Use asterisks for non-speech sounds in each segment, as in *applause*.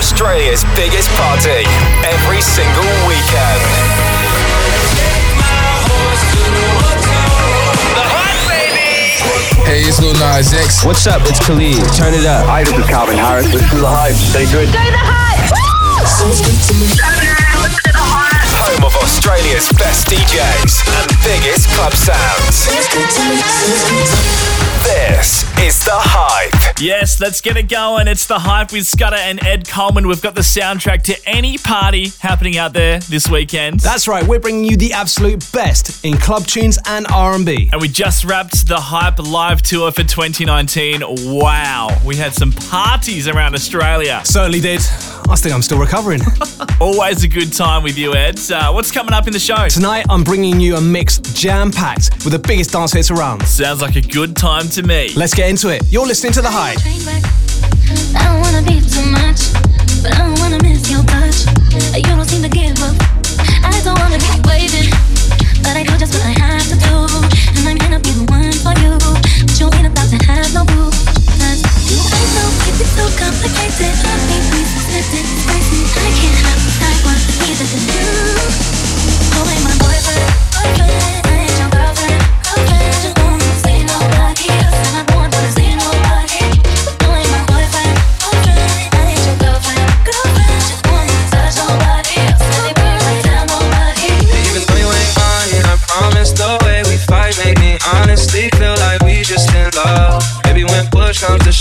Australia's biggest party every single weekend. Hey, it's Lil Nas X. What's up? It's Khalid. Turn it up. Hi, this is Calvin Harris. This is The Hype. Stay good. Go the hype! Home of Australia's best DJs and biggest club sounds. This is The Hype. Yes, let's get it going. It's the hype with Scudder and Ed Coleman. We've got the soundtrack to any party happening out there this weekend. That's right, we're bringing you the absolute best in club tunes and R&B. And we just wrapped the Hype live tour for 2019. Wow, we had some parties around Australia. Certainly did. I think I'm still recovering. *laughs* Always a good time with you, Ed. Uh, what's coming up in the show? Tonight, I'm bringing you a mix jam-packed with the biggest dance hits around. Sounds like a good time to me. Let's get into it. You're listening to The Hype. I don't wanna be too much, but I don't wanna miss your touch. You don't seem to give up. I don't wanna keep waiting, but I do just what I have to do. And I'm gonna be the one for you. But you ain't about to have no boo. I know it's so complicated. Love me, please accept it. Crazy. I can't help but I want to be this in you. You my boyfriend, boyfriend.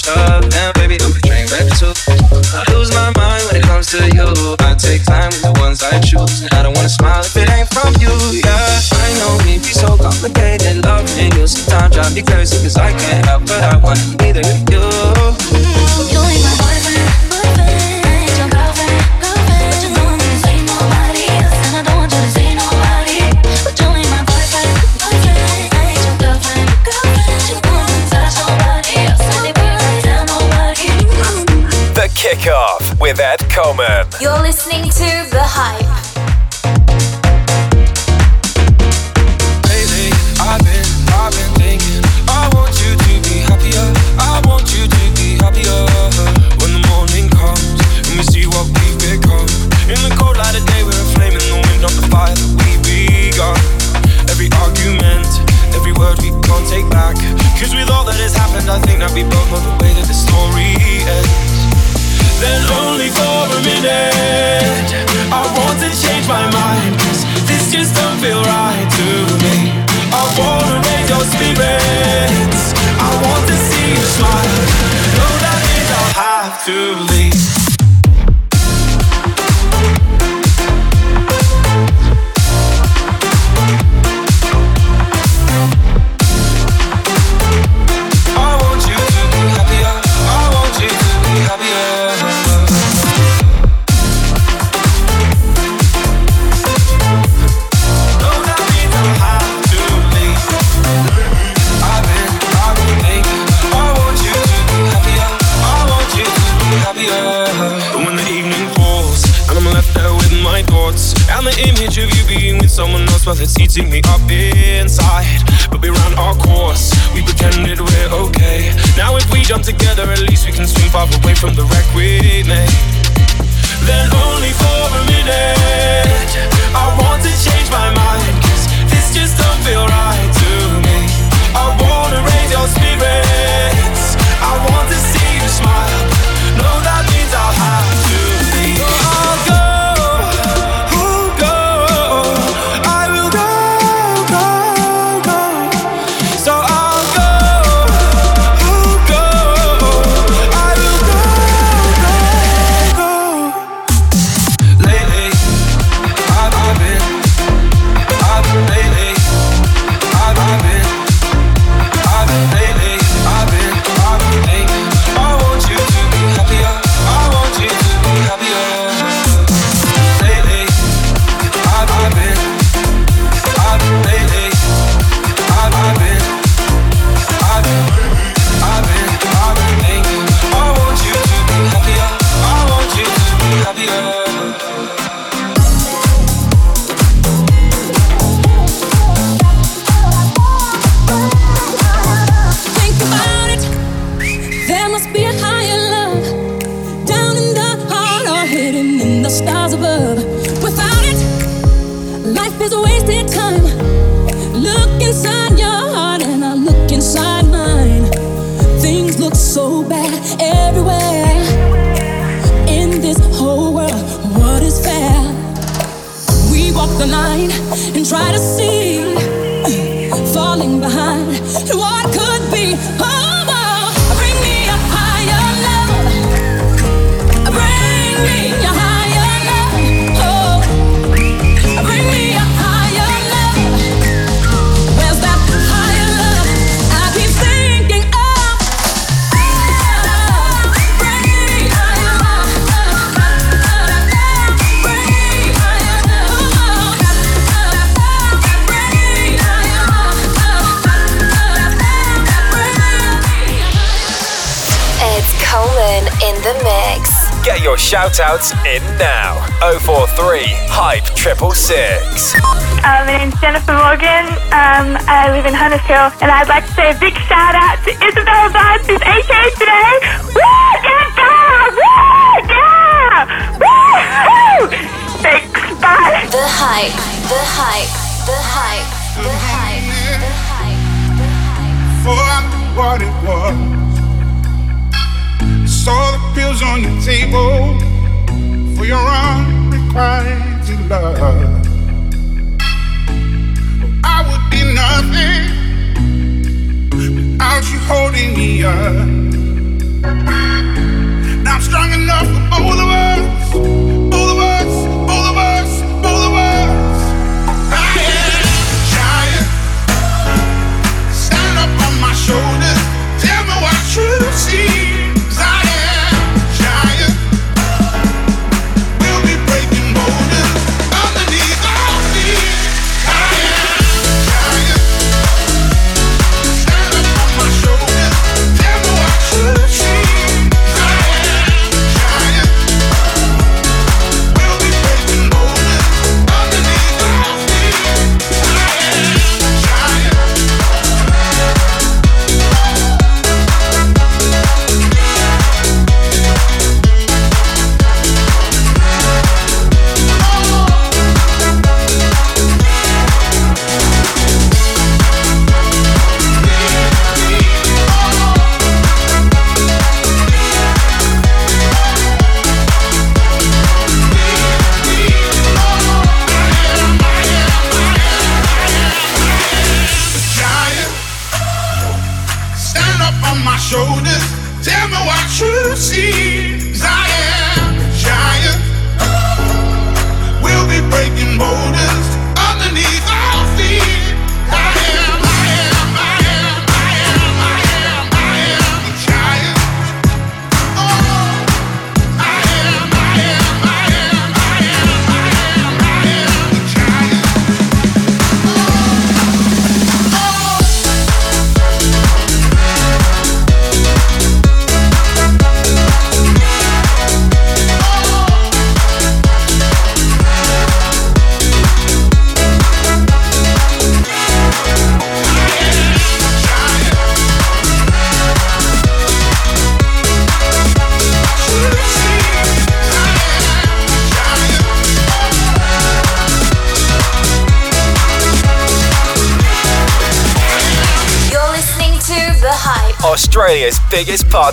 Shove, and baby, I'm a train wreck too. I lose my mind when it comes to you. I take time with the ones I choose, and I don't wanna smile if it ain't from you. Yeah, I know me be so complicated. Loving you sometimes drive me crazy, cause I can't help but I want neither of you. You ain't my boyfriend. That comment, you're listening to the hype. I've been, I've been thinking. I want you to be happier. I want you to be happier when the morning comes. we begun. Every argument, every word we can't take back. Cause with all that has happened, I think that we both know the way that the story ends. Then only for a minute. I want to change my mind Cause this just don't feel right to me. I wanna raise your spirits. I want to see you smile. No, that means I'll have to leave someone else, well, it's eating me up inside. But we ran our course. We pretended we're okay. Now if we jump together, at least we can swim far away from the wreck we made then only for a minute. I want to change my mind, cause this just don't feel right shout outs in now. 043 Hype 666. Um, my name's Jennifer Morgan. Um, I live in Hunters Hill, and I'd like to say a big shout out to Isabel Vance, who's 18 today. Woo! Good girl! Woo! Yeah! Woo! Thanks, bye. The Hype, The Hype, The Hype, The Hype, The Hype, The Hype. For what it was. Saw the pills on your table for your unrequited love. I would be nothing without you holding me up. Now I'm strong enough for both of us.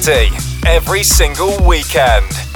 City every single weekend.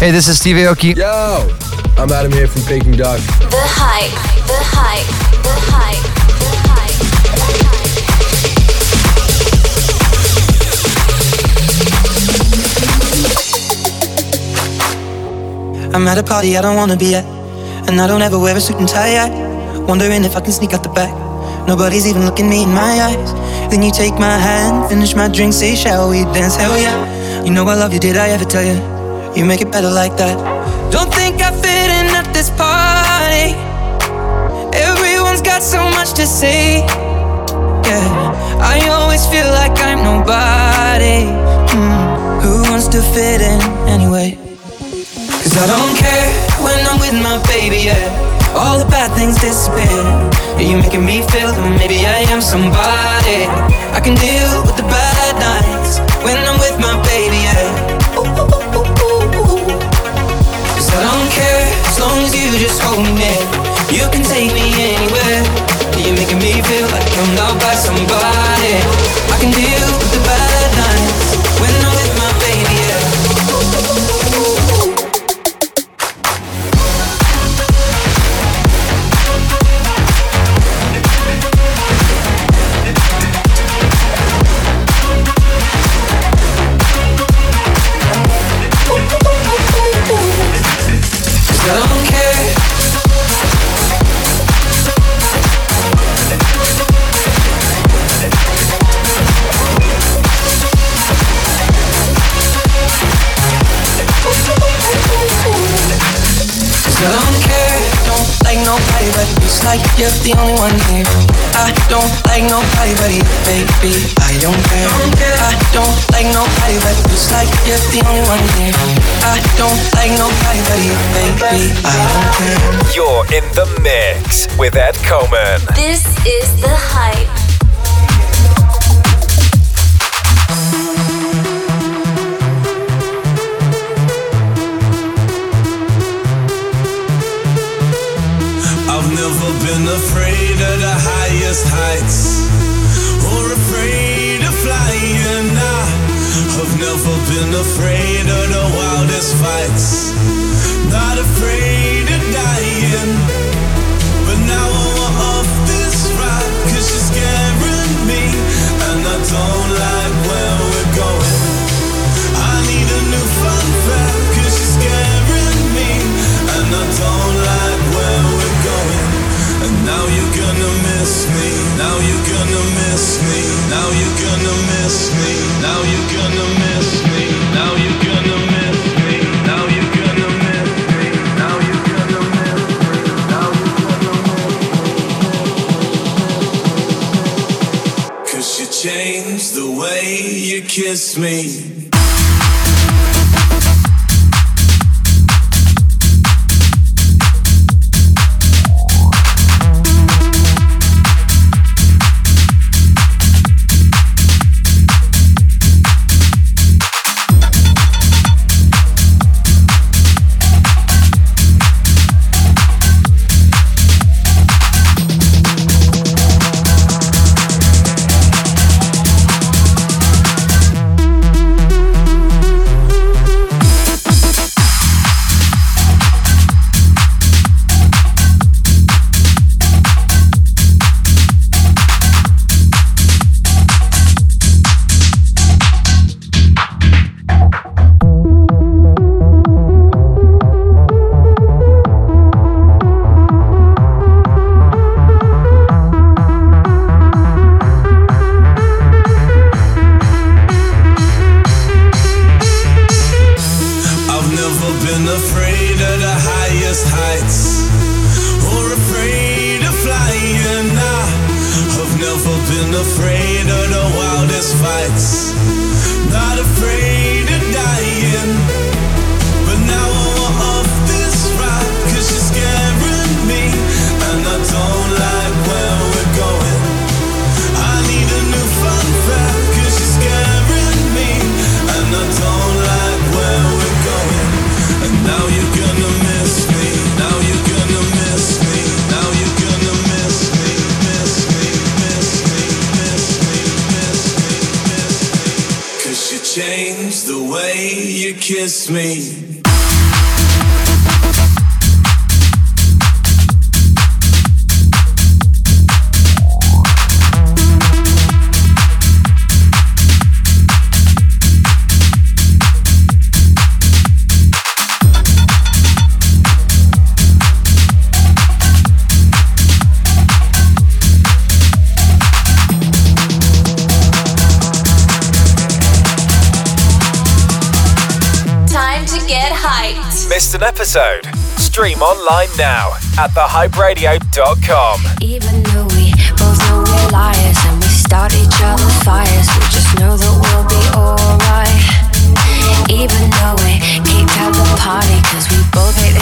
Hey, this is Steve Aoki. Yo, I'm Adam here from Peking Duk. The hype, the hype, the hype, the hype. I'm at a party I don't wanna be at, and I don't ever wear a suit and tie. yet. Wondering if I can sneak out the back. Nobody's even looking me in my eyes. Then you take my hand, finish my drink, say, Shall we dance? Hell yeah. You know I love you, did I ever tell you? You make it better like that. Don't think I fit in at this party. Everyone's got so much to say. Yeah, I always feel like I'm nobody. Hmm, Who wants to fit in anyway? Cause I don't care when I'm with my baby, yeah. All the bad things disappear. You're making me feel that maybe I am somebody. I can deal with the bad long as you just hold me. You can take me anywhere. You're making me feel like I'm loved by somebody. I can deal with the bad nights like you're the only one here. I don't like nobody but you, baby. I don't care. I don't like nobody but you. It's like you're the only one here. I don't like nobody but you, baby. I don't care. You're in the mix with Ed Coleman. This is the hype. Stream online now at thehyperadio.com. Even though we both know we're liars and we start each other fires, we just know that we'll be alright. Even though we keep at the party, cause we both hate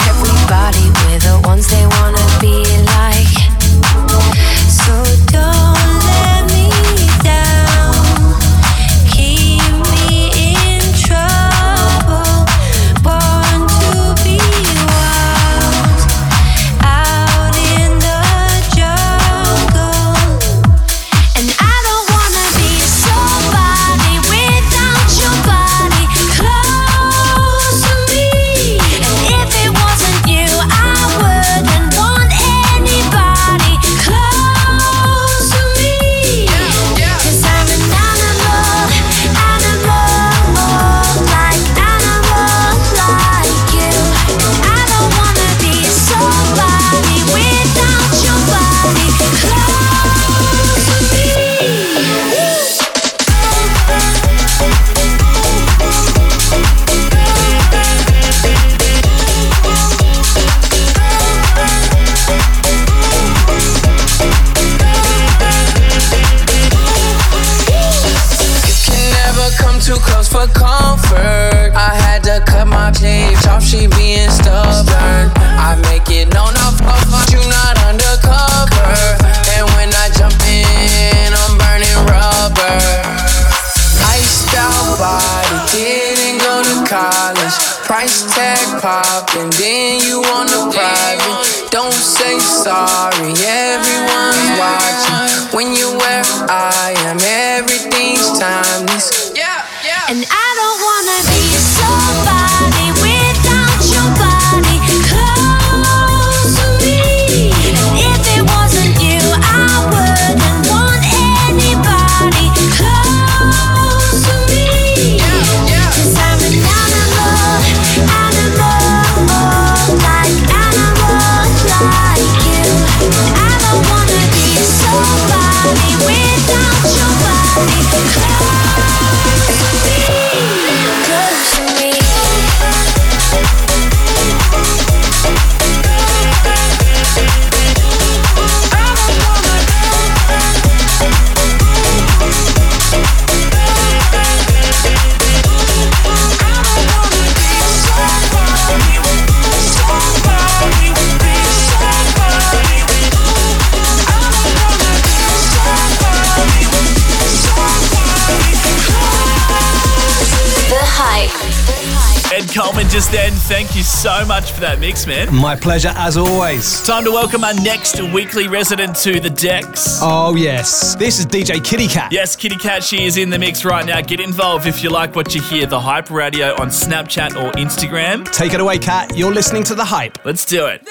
Thank you so much for that mix, man. My pleasure, as always. Time to welcome our next weekly resident to the decks. Oh, yes. This is DJ Kitty Cat. Yes, Kitty Cat, she is in the mix right now. Get involved if you like what you hear. The Hype Radio on Snapchat or Instagram. Take it away, Cat. You're listening to The Hype. Let's do it.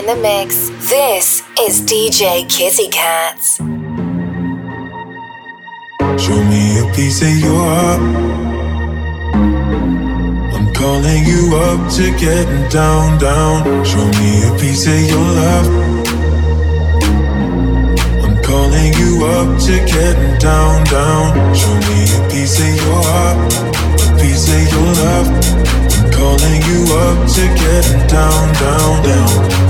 in the mix. This is DJ Kitty Cats. Show me a piece of your heart. I'm calling you up to get down, down. Show me a piece of your love. I'm calling you up to get down, down. Show me a piece of your heart, a piece of your love. I'm calling you up to get down, down, down.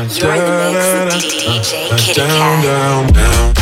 You're the mix DJ Kitty Cat. Down, down, down.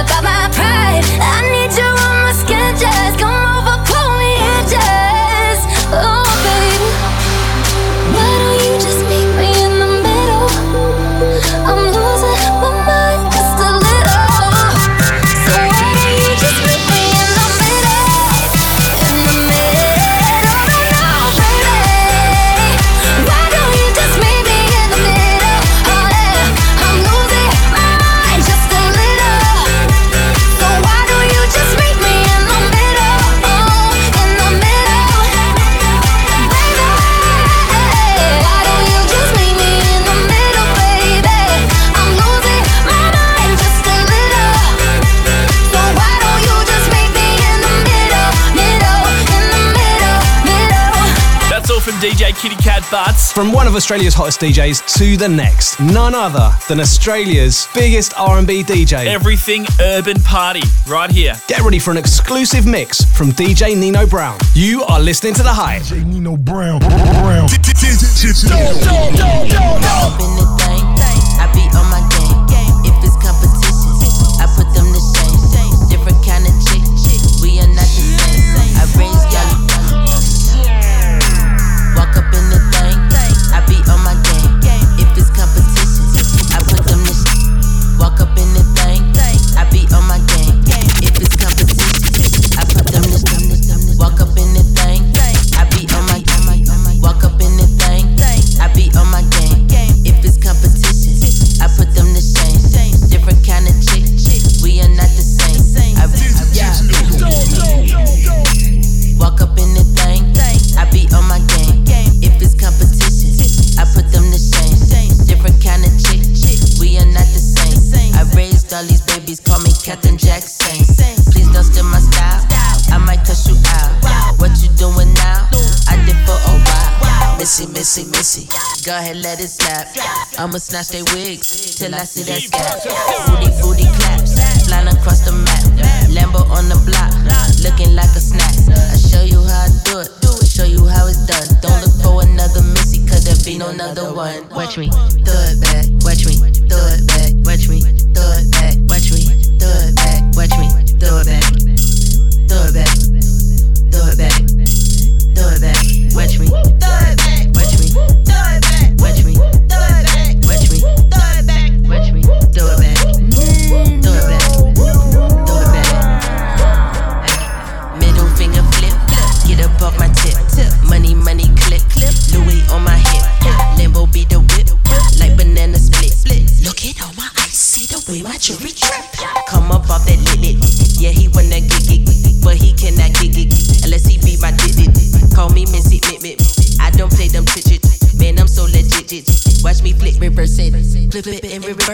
about my kitty cat butts. From one of Australia's hottest DJs to the next, none other than Australia's biggest R&B DJ. Everything Urban Party, right here. Get ready for an exclusive mix from DJ Nino Brown. You are listening to The Hype. DJ Nino Brown. Brown. Ahead, let it snap. I'ma snatch they wigs till I see that scalp. Booty, booty claps. Flying across the map. Lambo on the block. Looking like a snack. I show you how I do it. Show you how it's done. Don't look for another missy, cause there be no another one. Watch me, throw it back. Watch me, throw it back. Watch me, throw it back. Watch me, throw it back. Watch me, throw it back.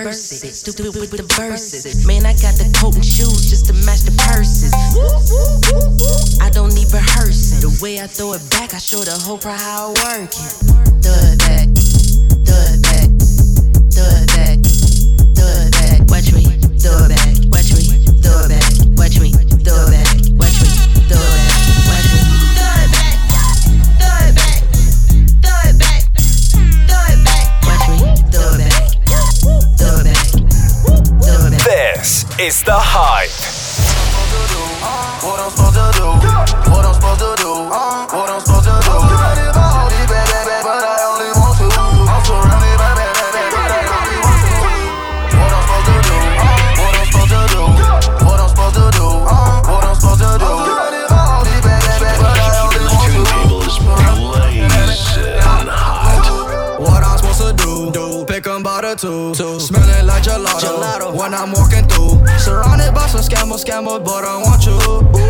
It. Stupid with the verses. Man, I got the coat and shoes just to match the purses. I don't need rehearsing. The way I throw it back, I show the whole crowd how I work it. Back, throw it back, It's the hype. What I'm supposed to do? What I'm supposed to do? What I'm supposed to do? Two. Two. Smelling like gelato. gelato when I'm walking Surrounded by some scammer, scammer, but I want you.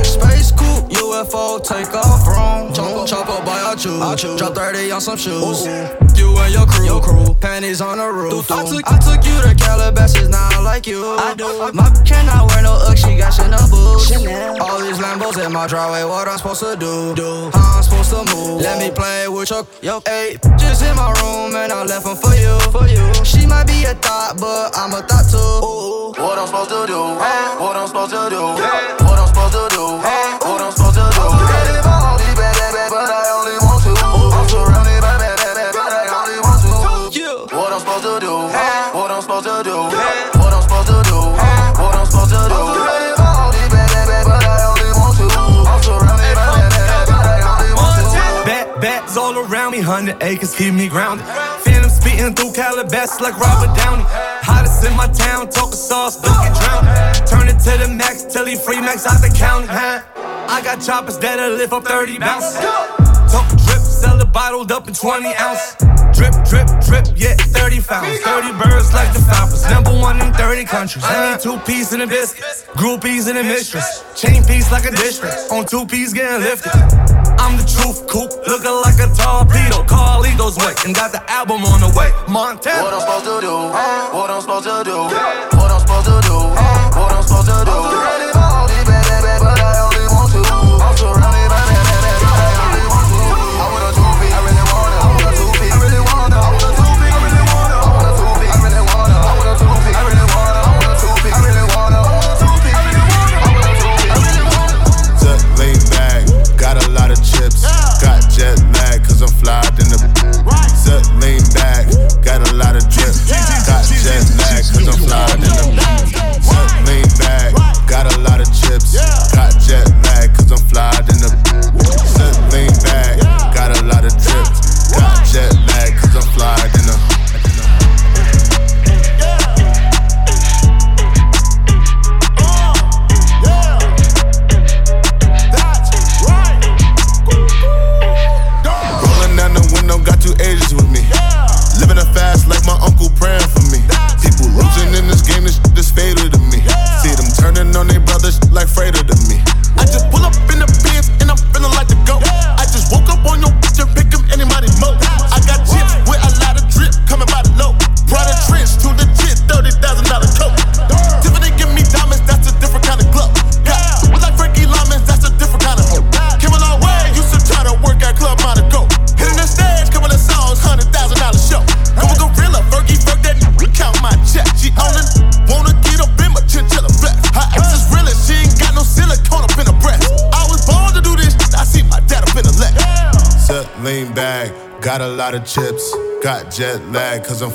Space coupe, UFO, take off from. Chop, chop up by a chew. Drop 30 on some shoes. You and your crew, your crew. panties on the roof. I took, I took you to Calabasas, now I like you. I do. My cannot wear no Ugg, she got Chanel boots. All these Lambos in my driveway, what I'm supposed to do? do. How I'm supposed to move? Let me play with your, yo, hey. Just in my room and I left them for you, for you. She might be a thought, but I'm a thought too. What I'm supposed to do? What I'm supposed to do? What I'm supposed to do? What I'm supposed to do? But I only want to. I'm surrounded by bad, bad, bad, but I only want to. What I'm supposed to do? What I'm supposed to do? What I'm supposed to do? What I'm supposed to do? All around me, hundred acres keep me grounded. Through Calabasas like Robert Downey. Hottest in my town, talking sauce, don't get drowned. Turn it to the max till he free max out the county. I got choppers that'll lift up 30 bounces. Talk drip, sell it bottled up in 20 ounce. Drip, drip, drip, yeah, 30 founds. 30 birds like the Falcons. Number one in 30 countries. I need two peas in a biscuit. Groupies in a mistress. Chain piece like a district. On two peas getting lifted. I'm the truth, coop. Looking like a torpedo. Carlito's way. And got the album on the way. Montana. What I'm supposed to do? What I'm supposed to do? What I'm supposed to do? Jet lag, cause I'm flying in the Lean back, got a lot of chips. Got jet lag, cause I'm flying in the Lean back, got a lot of chips. Got jet lag, cause I'm flying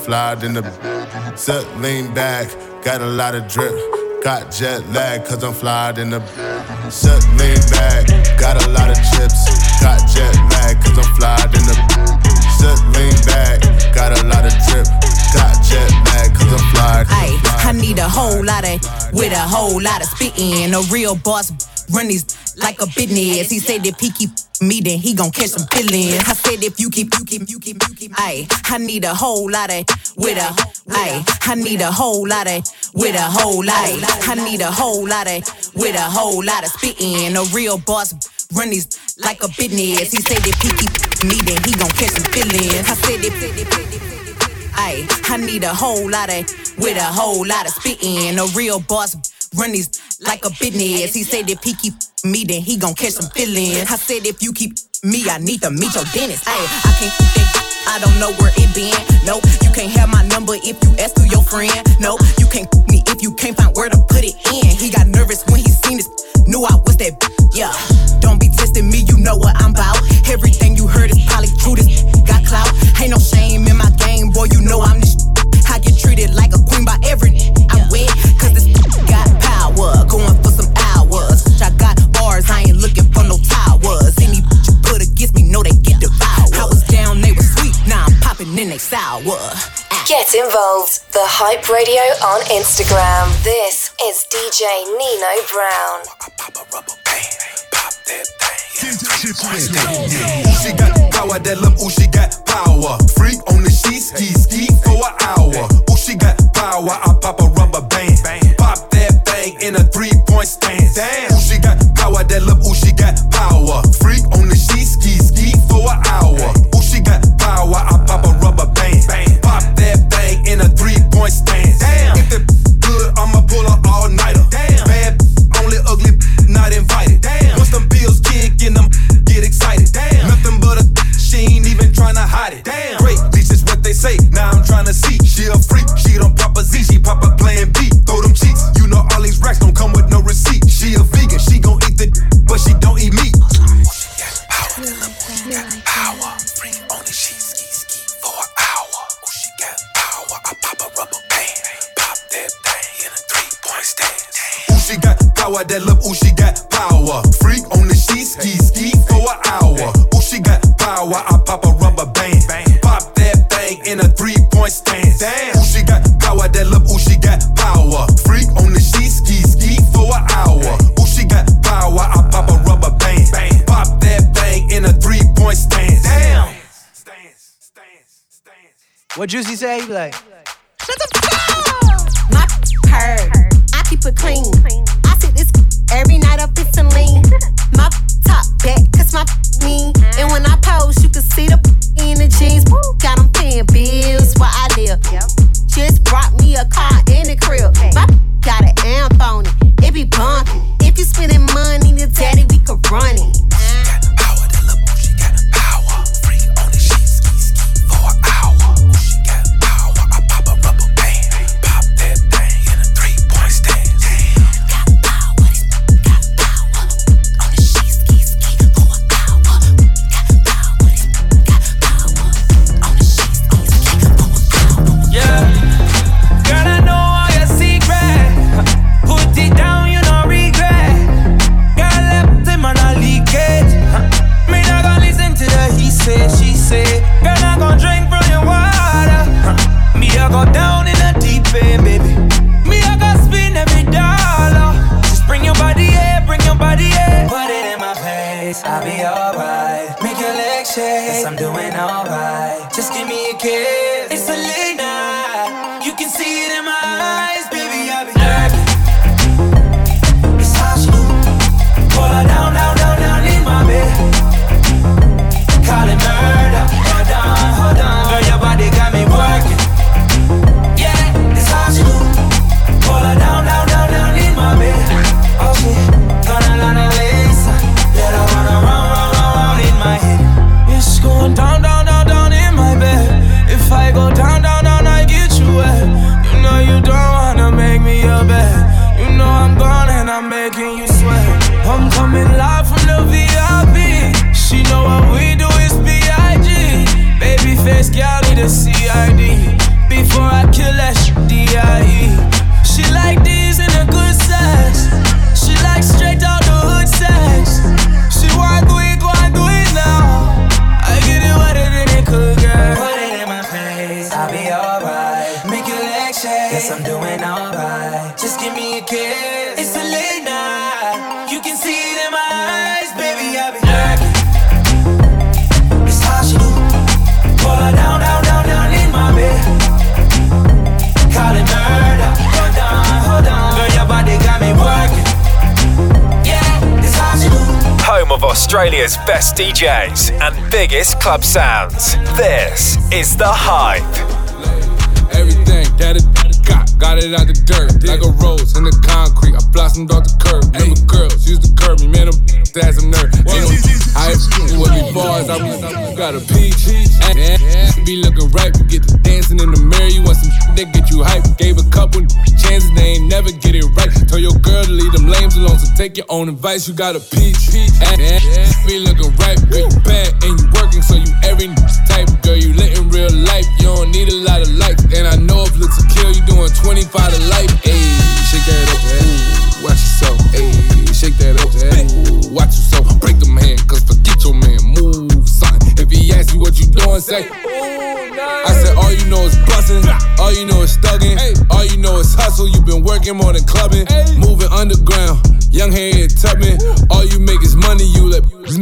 flyed in the. Sit, lean back. Got a lot of drip. Got jet lag, cause I'm flyed in the. Sit, lean back. Got a lot of chips. Got jet lag, cause I'm flyed in the. Sit, lean back. Got a lot of drip. Got jet lag, cause I'm flyed. Ayy, I need a whole lot of, with a whole lot of spitting. A real boss run these like a business. He said he keep me, then he gon' catch some feelings. I said if you keep, you keep, you keep, you keep. I need a whole lot of, with a, ayy, I need a whole lot of, with a whole lot. I need a whole lot of, with a whole lot of spitting. A real boss run these like a business. He said if he keep me, then he gon' catch some feelings. I said if. Ayy, I need a whole lot of, with a whole lot of spitting. A real boss run these like a business. He said if he keep me, then he gon' catch some feelings. I said if you keep me, I need to meet your dentist. Ayy, I can't think. I don't know where it been. No, you can't have my number if you ask through your friend. No, you can't me if you can't find where to put it in. He got nervous when he seen this. Knew I was that. Yeah, don't be testing me. You know what I'm about. Everything you heard is probably true. This got clout. Ain't no shame in my game, boy. You know I'm the. Popping sour. Get involved. The Hype Radio on Instagram. This is DJ Nino Brown. Ooh, she got power, that love, ooh, she got power. Freak on the sheet, ski, ski for an hour. Ooh, she got power, I pop a rubber band. Pop that thing in a three point stance. Damn. Ooh, she got power, that love, ooh, she got power. Freak on Damn. If the good, I'ma pull her all nighter. Damn. Bad, only ugly, not invited. Damn. Once them bills kick in them, get excited. Damn. Nothing but a she ain't even tryna hide it. Damn. Great, this is what they say. Now I'm tryna see. She a freak, got that love, ooh, she got power. Freak on the sheet, ski ski for an hour. Ooh, she got power, I pop a rubber band. Pop that thing in a three point stance. Ooh, she got power, that love, ooh, she got power. Freak on the sheet, ski ski for an hour. Ooh, she got power, I pop a rubber band. Pop that thing in a three point stance. Damn. What Juicy say? He be like, My purr, I keep it clean. Cause my mean. And when I pose, you can see the in the jeans. Got them paying bills while I live. Just brought me a car in the crib. Biggest club sounds. This is The Hype. Everything that it got, got it out the dirt. Like a rose in the concrete, I blossomed off the curb. Remember girls used to curb me, man, them nerve. Ain't no I with me bars, I was got a peach. Be looking right, get to dancing in the mirror. You want some that get you hype. Gave a couple chances, they ain't never get it right. Told your girl to leave them lames alone, so take your own advice. You got a peach. Be looking right, you bad and you you don't need a lot of likes. And I know if looks a kill, you doing 25 to life. Ayy, shake that up, ayy, watch yourself. Ayy, shake that up, ayy, watch yourself. Break them hand, cause forget your man, move, son. If he asks you what you doing, say, I said, all you know is bustin', all you know is thuggin', all you know is hustle. You been working more than clubbing, moving underground. Young Harriet Tubman,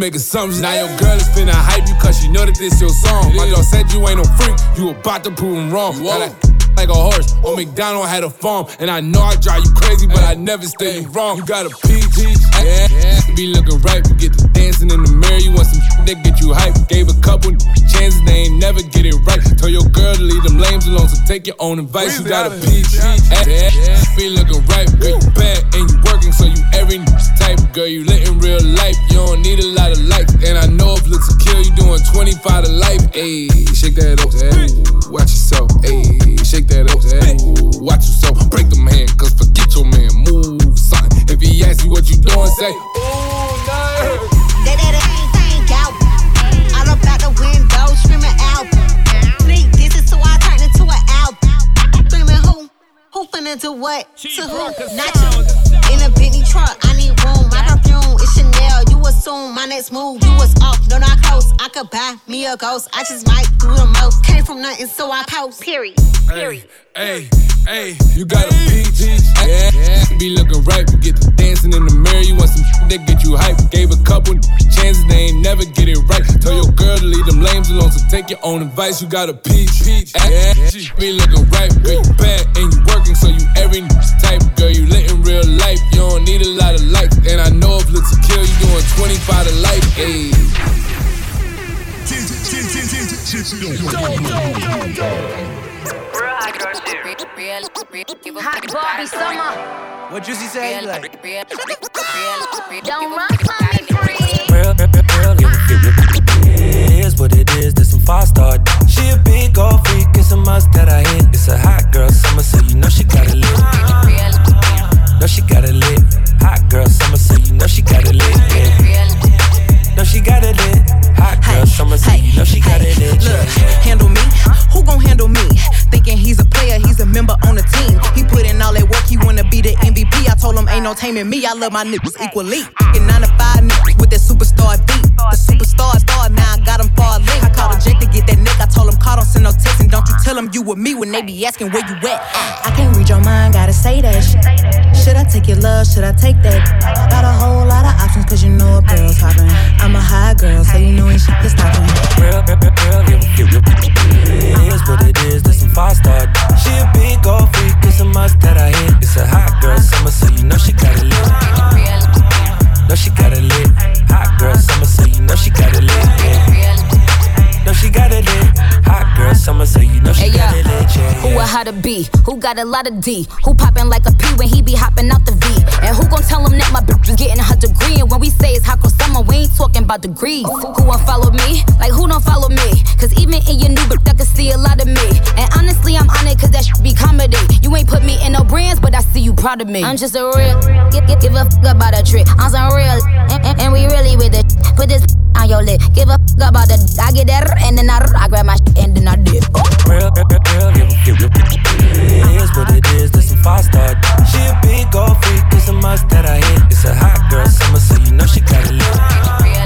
make assumptions. Now your girl is finna hype you cause she know that this your song. My dog said you ain't no freak, you about to prove him wrong. Now like a horse. On McDonald had a farm, and I know I drive you crazy, but I never stay you wrong. You got a yeah, yeah. Be looking right, we get to dancing in the mirror. You want some that get you hype. Gave a couple chances, they ain't never get it right. Told your girl to leave them lames alone, so take your own advice. You got a peach, yeah, yeah. Be looking right, girl, you bad and you working, so you every type. Girl, you lit in real life, you don't need a lot of likes. And I know if looks a kill, you doing 25 to life. Ayy, shake that up, ayy, watch yourself, ayy, shake that up, ayy, watch yourself. Break them hand, cause forget your man, move, son. If he asks you what you doing, say, ooh, Who finna do what? to who? Not you. In a Bentley truck, I need room. My perfume is Chanel. You assume my next move. You was off, no not close. I could buy me a ghost. I just might do the most. Came from nothing, so I post. Period. Period. Hey, hey, you got a peach, yeah, yeah. Be looking right, we get to dancing in the mirror. You want some that get you hype. Gave a couple chances, they ain't never get it right. Tell your girl to leave them lames alone, so take your own advice. You got a peach, yeah. She Be looking right, girl, you bad and you working, so you every type. Girl, you lit in real life, you don't need a lot of likes. And I know if looks a kill, you doing 25 to life, ayy. Hot Bobby Summer. What Juicy say? He like, Don't run from me, free. Real, real, real, real, It is what it is, there's some five star. She a big gold freak, it's a must that I hit. It's a hot girl summer, so you know she got it lit. Know she got it lit. Hot girl summer, so you know she got it lit. Yeah. Know she got it lit. Hot girl summer, so you know she got it lit. Look, handle me? Who gon' handle me? Thinking he's a player, he's a member on the team. He put in all that work, he wanna be the MVP. I told him ain't no taming me, I love my niggas equally. Fucking 9 to 5 niggas with that superstar beat. The superstar star, now I got him far link. I called a Jake to get that nick, I told him call, don't send no text. And don't you tell him you with me when they be asking where you at. I can't read your mind, gotta say that shit. Should I take your love, should I take that? Got a whole lot of options, cause you know a girl's hopping. I'm a high girl, so you know ain't shit to stop me. Real, real, real, real, real, real. It is what it is, there's some five star. She a big gold freak, it's a must that I hit. It's a hot girl summer, so you know she got it lit. Know she got it lit. Hot girl summer, so you know she got it lit. Yeah. Know she got it lit. Hot girl summer, so you know she Hey, got yeah. it lit. Yeah, Who a how to be? Who got a lot of D? Who poppin' like a P when he be hopping out the V? And who gon' tell him that my bitch is getting her degree? And when we say it's hot girl summer, we ain't talking about degrees. Who won't follow me? Like who don't follow me? Cause even in your new bitch, I can see a lot of me. And honestly, I'm on it cause that shit be comedy. You ain't put me in no brands, but I see you proud of me. I'm just a real, give, give, give a fuck about a trick. I'm some real, and, and, and we really with it. Put this on your lip. Give a fuck about the, I get that, and then I, I grab my and then I dip. Real, real, real, real, real, is what it is, there's some five star. She a big gold freak, it's a must that I hit. It's a hot girl summer, so you know she got it lit.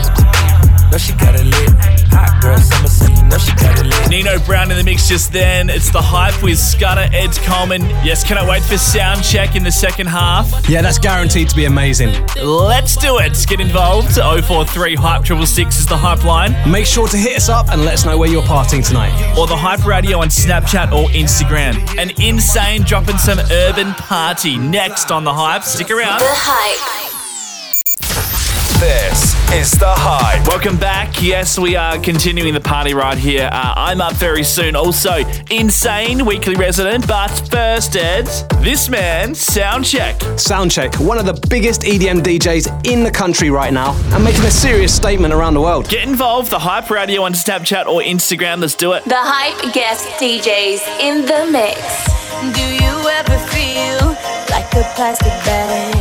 Know she got it lit. Hot girl summer, so you know she got it lit. Nino Brown in the mix just then. It's the hype with Scudder, Ed Coleman. Yes, cannot wait for Soundcheck in the second half. Yeah, that's guaranteed to be amazing. Let's do it. Get involved. 043 Hype 666 is the hype line. Make sure to hit us up and let us know where you're partying tonight. Or the Hype Radio on Snapchat or Instagram. An insane dropping some urban party next on the hype. Stick around. The Hype. This is The Hype. Welcome back. Yes, we are continuing the party right here. Uh, I'm up very soon. Also, Insane Weekly Resident. But first, Ed, this man, Soundcheck. Soundcheck, one of the biggest EDM DJs in the country right now, and making a serious statement around the world. Get involved. The Hype Radio on Snapchat or Instagram. Let's do it. The Hype guest DJs in the mix. Do you ever feel like a plastic bag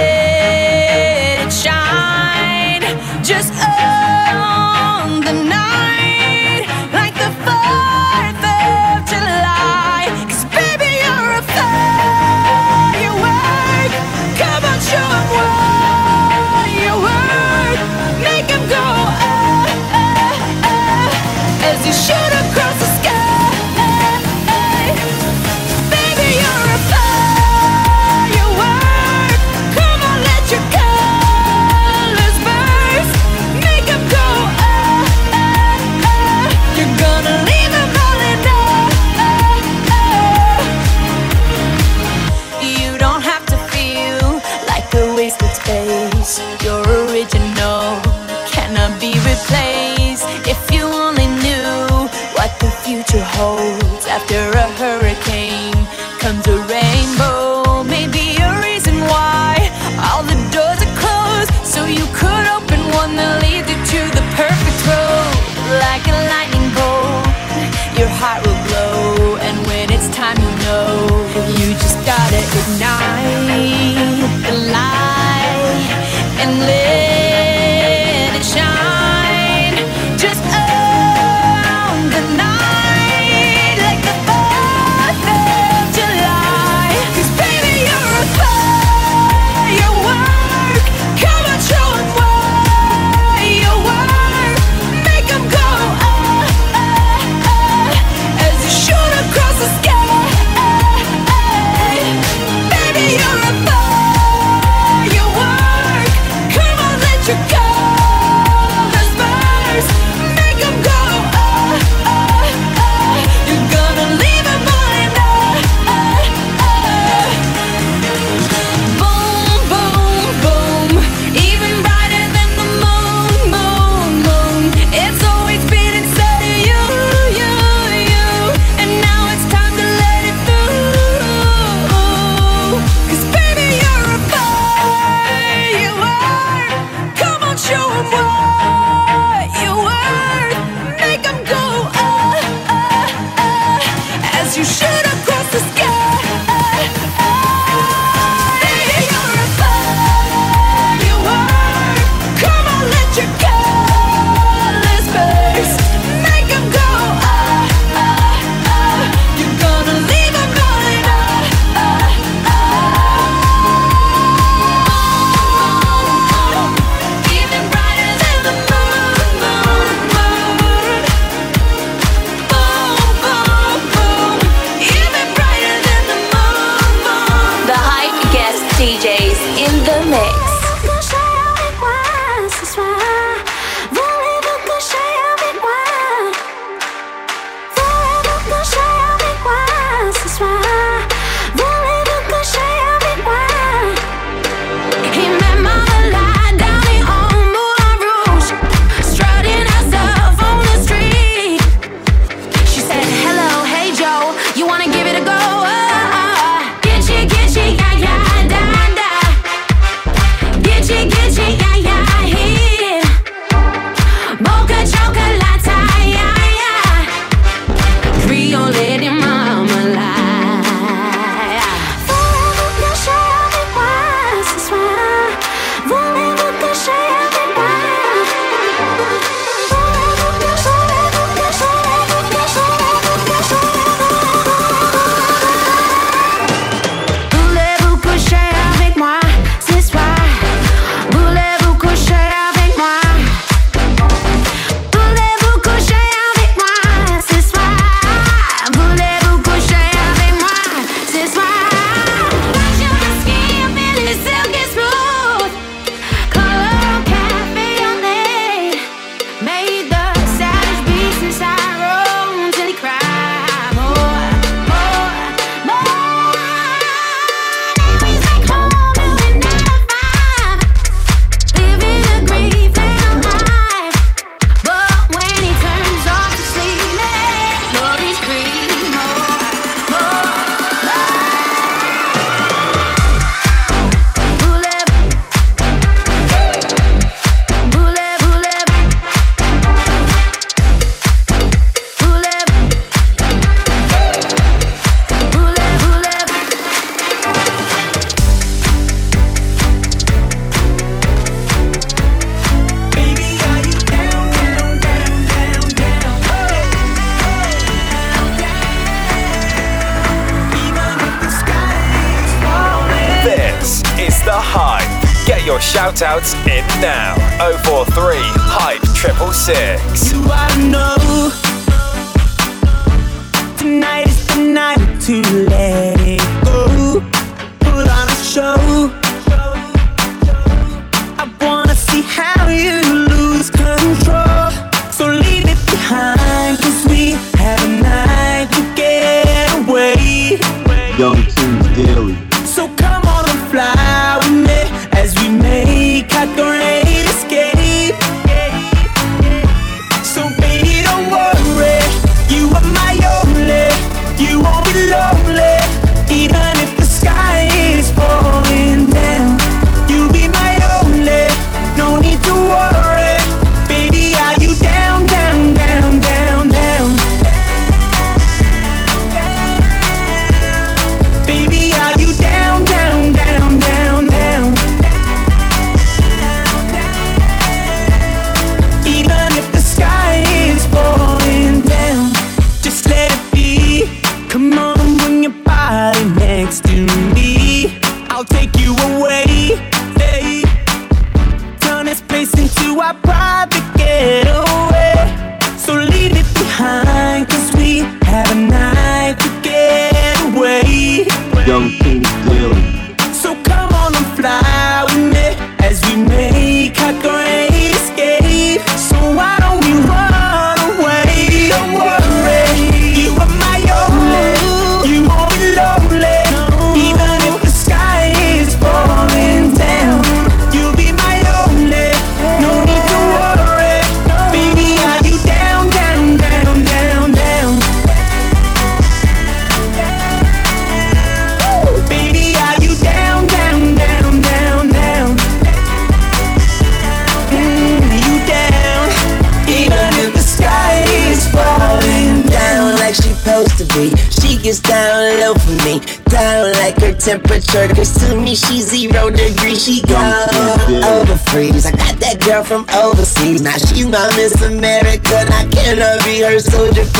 future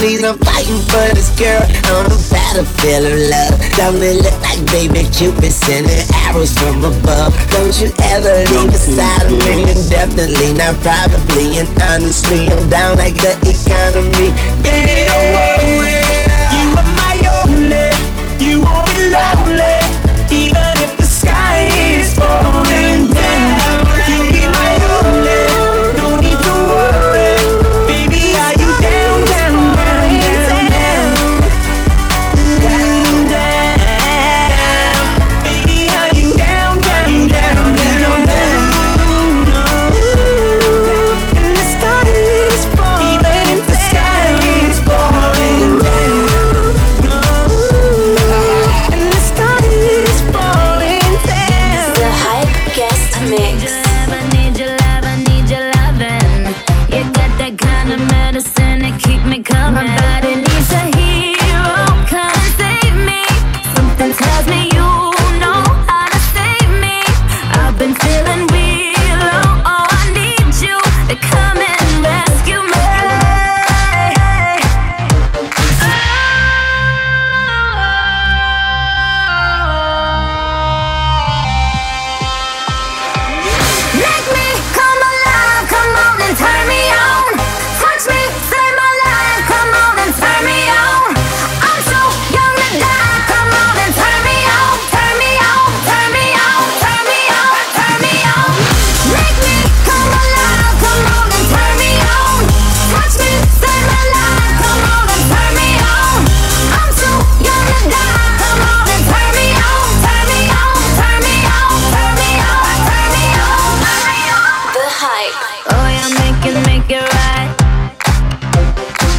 please, I'm fighting for this girl on a battlefield of love. Don't it look like baby Cupid sending arrows from above? Don't you ever leave beside of me indefinitely, not probably and honestly. I'm down like the economy. Yeah. You are my only, you won't be lonely, even if the sky is falling.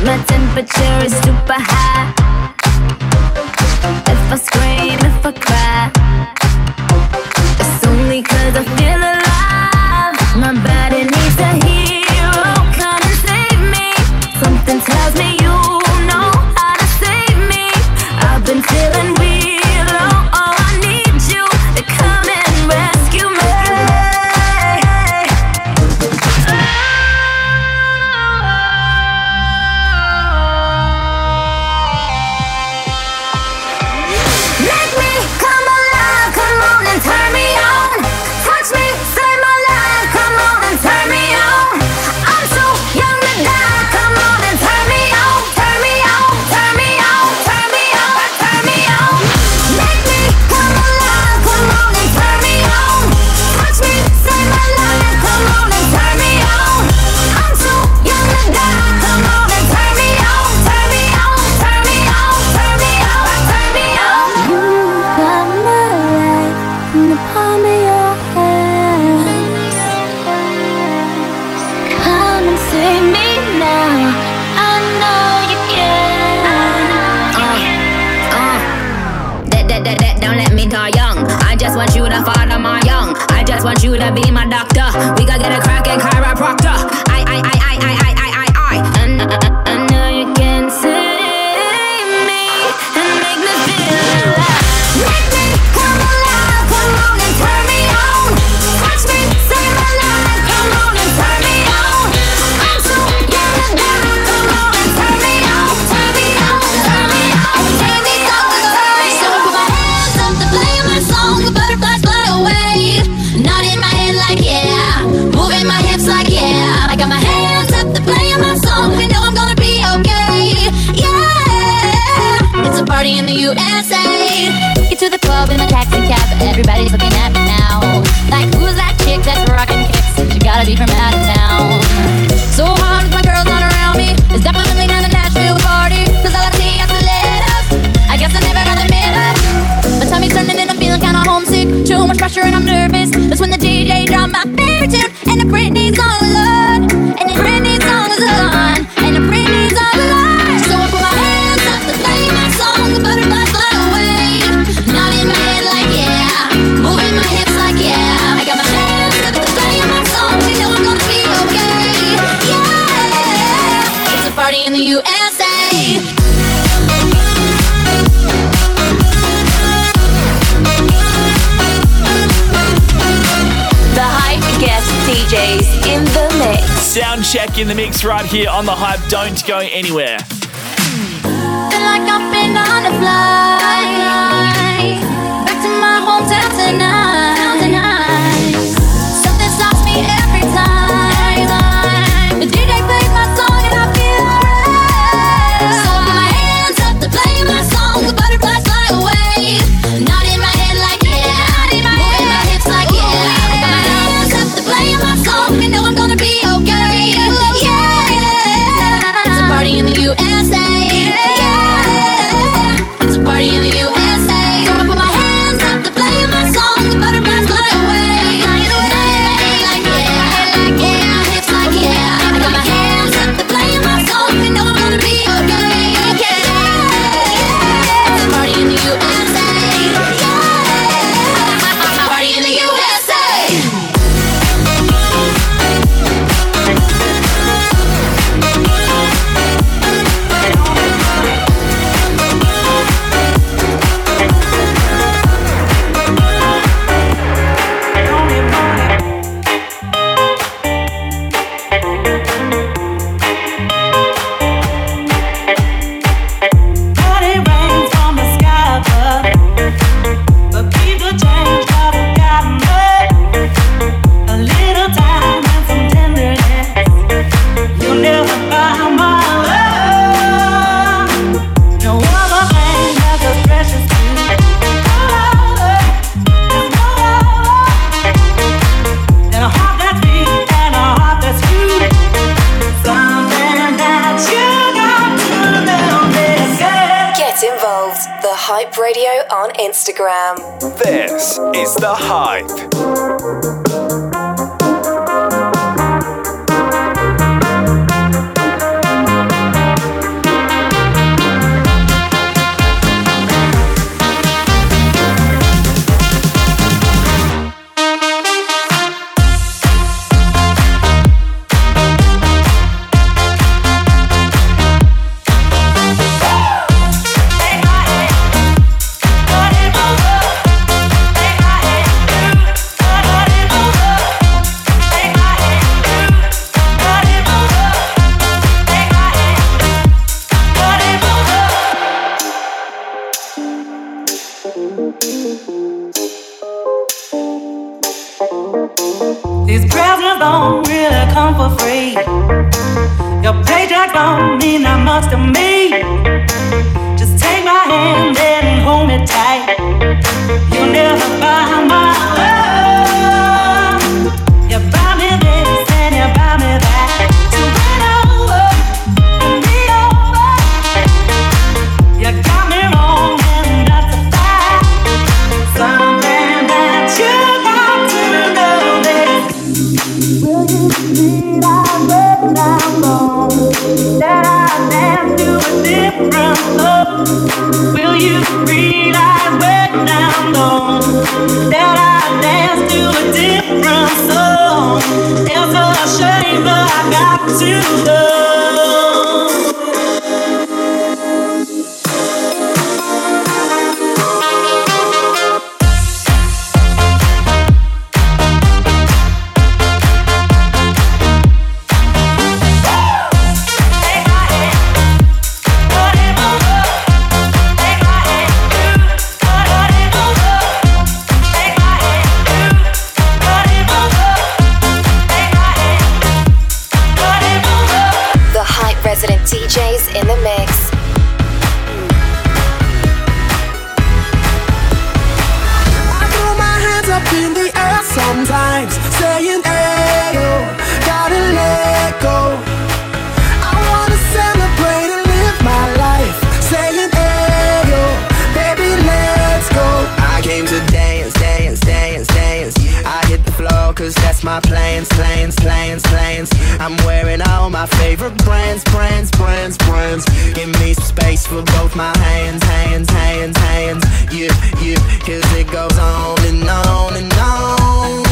My temperature is super high. If I scream, if I cry It's only cause I feel alive. Right here on the hype. Don't go anywhere. I'm wearing all my favorite brands, brands, brands, brands. Give me some space for both my hands, hands, hands, hands. Yeah, yeah, cause it goes on and on and on.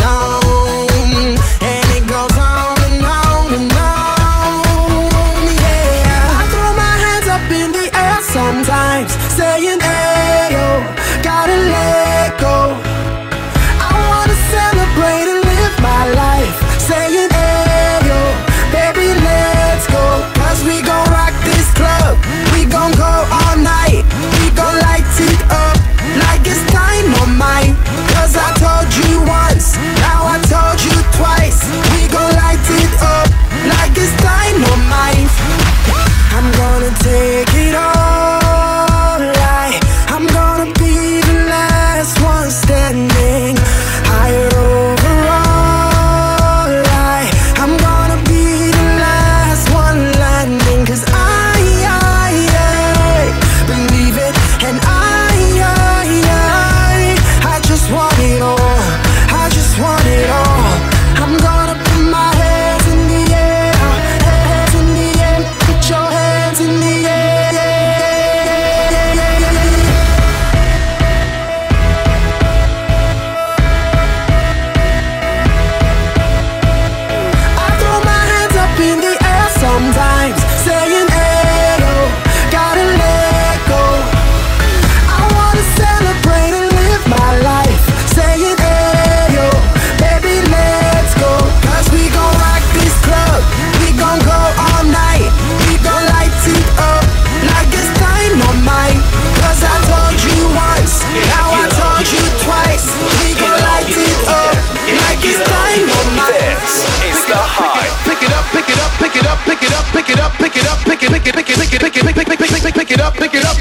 Pick it up, pick it up.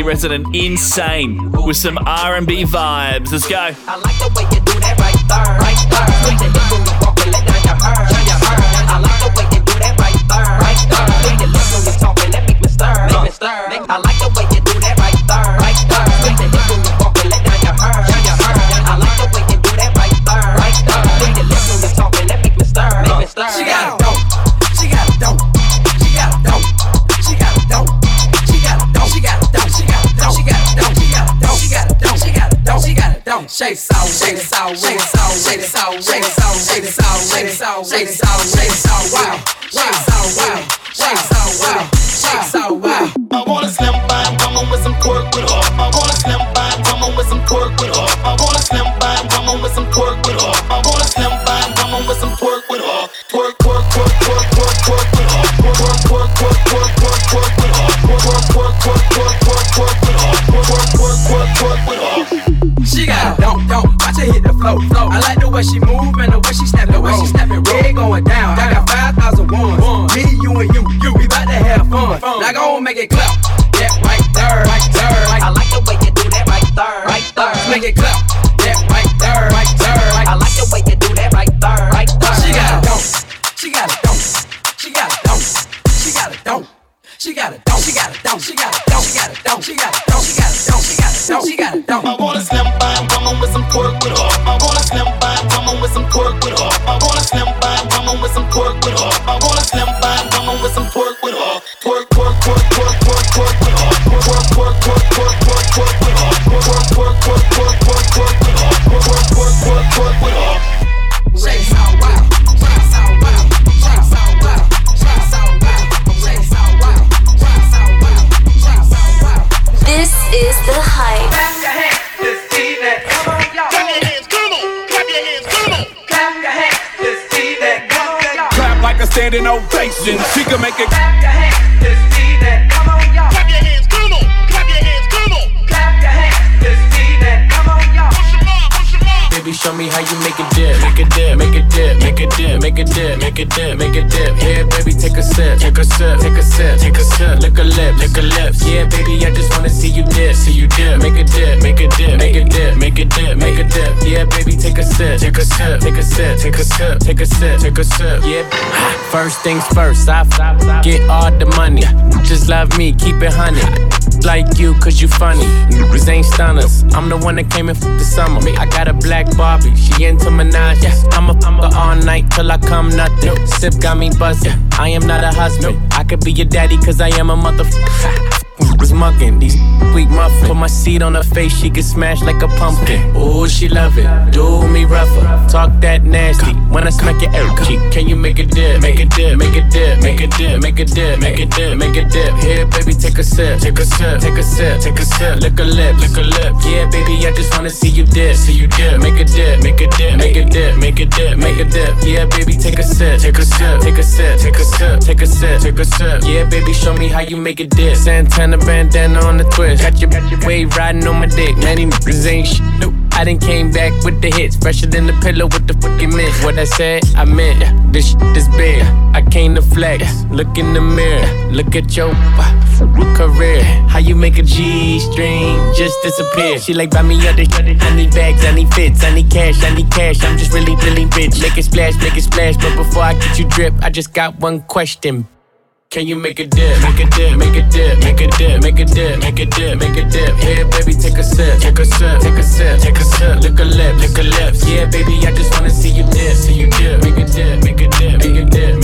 Resident Insane with some R&B vibes. Let's go. Out, shake it out, shake it out, shake it out, shake it out, shake it out, wow, it out, wow, it out, wow, it out, wow. I want a slim fine woman with some pork with. I want a slim fine woman with some pork with. I want a slim fine woman with some pork with. I want a slim fine woman with some pork with her. Flow flow. I like the way she move and the way she snap the way she snap it. Red going down. I got five thousand ones. Me, you and you, you. We bout to have fun. Now go and make it clap. Yeah, right there, right there. I like the way you do that right there, right there. Make it clap. Yeah, right there, right there. I like the way you do that right there, right there. She got a don't. She got a don't. She got a don't. She got a don't. She got a don't. She got a don't. She got a don't. She got a don't. She got a don't. She got a don't. She got a don't. She got a don't. I want a slim fine woman some pork with her. I want a slim fine woman with some pork with her. I want a slim fine woman with some pork with her. I want a slim fine woman with some pork with her. Pork, pork, standing ovation. She can make it. Show me how you make it dip, make it dip, make it dip, make it dip, make it dip, make it dip, make it dip. Yeah, baby, take a sip, take a sip, take a sip, take a sip. Lick a lip, lick a lips. Yeah, baby, I just wanna see you dip, see you dip. Make it dip, make it dip, make it dip, make it dip, make it dip. Yeah, baby, take a sip, take a sip, take a sip, take a sip, take a sip, take a sip. Yeah. First things first, I get all the money. Just love me, keep it honey. Like you, cause you funny. Niggas ain't stunners. I'm the one that came in for the summer. I got a black Barbie, she into Minaj. I'ma fuck her all night till I come nothing. Sip got me buzzing. I am not a husband. I could be your daddy, cause I am a motherfucker. *laughs* Was mugging these weak muffin. Put my seed on her face, she get smashed like a pumpkin. Ooh, she love it. Do me rougher. Talk that nasty. When I smack your air cheek, can you make it dip? Make it dip, make it dip, make it dip, make it dip, make it dip, make it dip. Here, baby, take a sip, take a sip, take a sip, take a sip. Lick a lip, lick a lip. Yeah, baby, I just wanna see you dip, see you dip. Make it dip, make it dip, make it dip, make it dip, make it dip. Yeah, baby, take a sip, take a sip, take a sip, take a sip, take a sip, take a sip. Yeah, baby, show me how you make it dip. Santana bandana on the twist. Got your wave riding on my dick. Man, these niggas ain't shit. Nope. I done came back with the hits, fresher than the pillow with the fucking mint. What I said, I meant. This shit is big. I came to flex. Look in the mirror. Look at your uh, career. How you make a G string just disappear? She like buy me other. I need bags, I need fits, I need cash, I need cash. I'm just really, really rich. Make it splash, make it splash. But before I get you drip, I just got one question. Can you make a dip? Make a dip, make a dip, make a dip, make a dip, make a dip, make a dip. Here, baby, take a sip, take a sip, take a sip, take a sip. Lick a lip, lick a lips. Yeah, baby, I just wanna see you dip, see you dip, make a dip, make a dip, make a dip,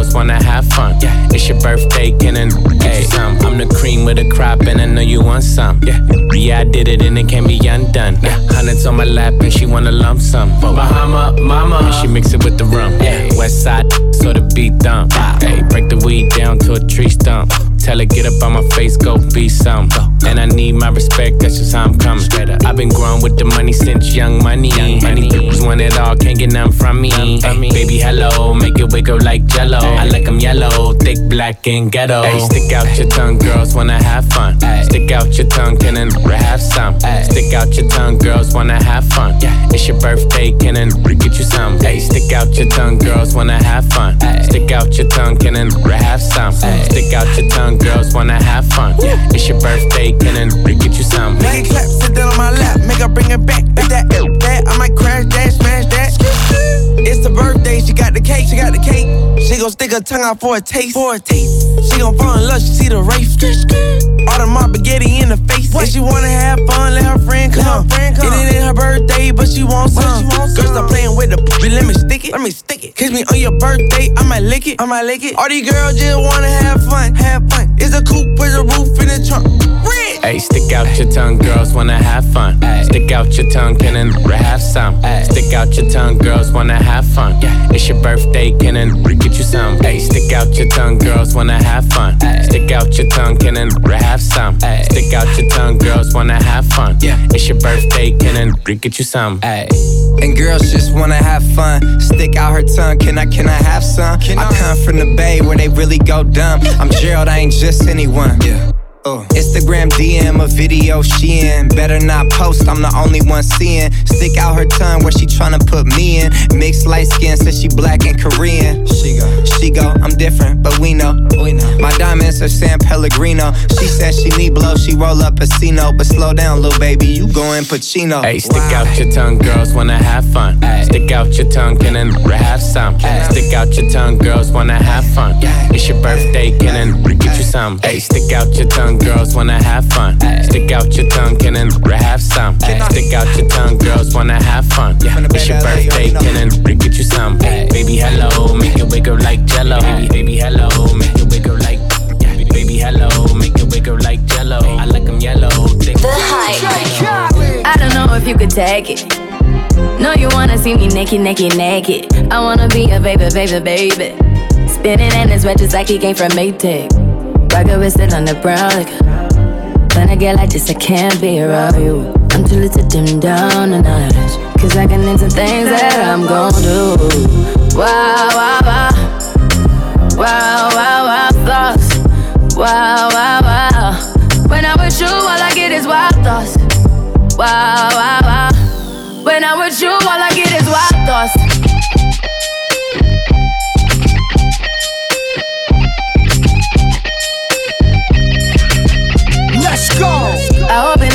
girls wanna have fun. It's your birthday, can and get you some. I'm the cream with a crop, and I know you want some. Yeah, yeah, I did it, and it can't be undone. Yeah, hundreds on my lap, and she wanna lump sum. Bahama, mama, and she mix it with the rum. Yeah, west side, so the beat dump. Hey, break the weed down to a tree stump. Tell her get up on my face, go be some. And I need my respect, that's just how I'm coming. I've been growing with the money since young money. Money bitches want it all, can't get nothing from me. Hey, baby, hello, make it wiggle like jello. I like 'em yellow, thick, black, and ghetto. Hey, stick out your tongue, girls wanna have fun. Stick out your tongue, can I have some? Stick out your tongue, girls wanna have fun. It's your birthday, can I get you some? Hey, stick out your tongue, girls wanna have fun. Stick out your tongue, can I have some? Stick out your tongue, girls wanna have fun. It's your birthday, can I get you some? Make it clap, sit down on my lap, make her bring it back. If that, if that, I might crash that, smash that. It's her birthday, she got the cake, she got the cake. She gon' stick her tongue out for a taste, for a taste. She gon' fall in love, she see the race. All the mob spaghetti in the face. If she wanna have fun, let her friend come. Her Friend come. It ain't her birthday, but she wants some. Girl, stop playing with the b- let me stick it. Let me stick it. Kiss me on your birthday, I might lick it. I might lick it. All these girls just wanna have fun, have fun. It's a coupe with a roof in the trunk. Red. Hey, stick out your tongue, girls wanna have fun. Stick out your tongue, can I have some? Stick out your tongue, girls wanna have fun. It's your birthday, can I get you some? Hey, stick out your tongue, girls wanna have fun. Stick out your tongue, can I have some? Stick out your tongue, girls wanna have fun. Yeah. It's your birthday, can I get you some? Hey. And girls just wanna have fun. Stick out her tongue, can I, can I have some? can I come from the bay where they really go dumb. I'm Gerald, I ain't just anyone. Yeah. Uh. Instagram DM a video she in. Better not post, I'm the only one seeing. Stick out her tongue where she tryna put me in. Mixed light skin, says she black and Korean. She go, she go, I'm different, but we know. We know. My diamonds are San Pellegrino. She said she need blow, she roll up Casino. But slow down, little baby, you going Pacino. Hey, stick out your tongue, girls wanna have fun. Stick out your tongue, can I have some? Stick out your tongue, girls wanna have fun. It's your birthday, can I get you some? Hey, stick out your tongue, girls wanna have fun. Stick out your tongue, can I have some? Stick out your tongue, girls wanna have fun. It's your birthday, can I get you some? Baby, hello, make it wiggle like jello. Baby, baby, hello, make it wiggle like. Baby, hello, make it wiggle like jello. I like 'em yellow. Thick. The hype. I don't know if you could take it. No, you wanna see me naked, naked, naked. I wanna be a baby, baby, baby. Spinning in his red just like he came from Maytag. Rocket with it on the brown like When I get like this, I can't be around you. I'm too little to dim down a notch. Cause I can into things that I'm gon' do. Wow, wow, wow. Wow, wow, wow, thoughts. Wow, wow, wow. When I'm with you, all I get is wild thoughts. Wow, wow, wow. When I'm with you, all I get is wild thoughts.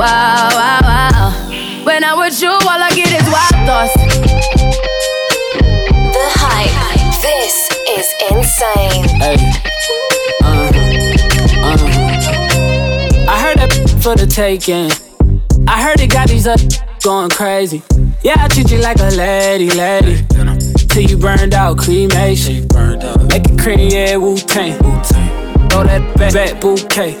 Wow, wow, wow. When I'm with you, all I get is wild thoughts. The hype. This is insane. Hey. Uh, uh. I heard that for the taking. I heard it got these up going crazy. Yeah, I treat you like a lady, lady. Till you burned out, cremation. Make it cream, yeah, Wu Tang. Throw that back, back bouquet.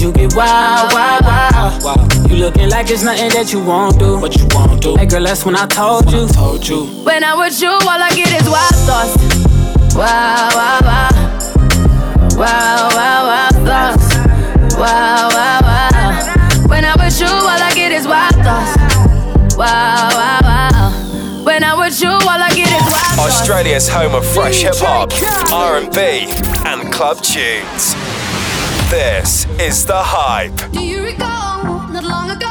Cause you wild, wild, wild. You looking like it's nothing that you won't do. What you won't do. Hey girl, that's when I told when. I told you. When I with you, all I get is wild thoughts. Wow, wow, wow. Wow, wow, wow thoughts. Wow, wow, wow. When I with you, all I get is wild thoughts. Wow, wow, wow. When I with you, all I get is wild thoughts. Australia's home of fresh hip hop, R&B, and club tunes. This is The Hype. Do you recall not long ago?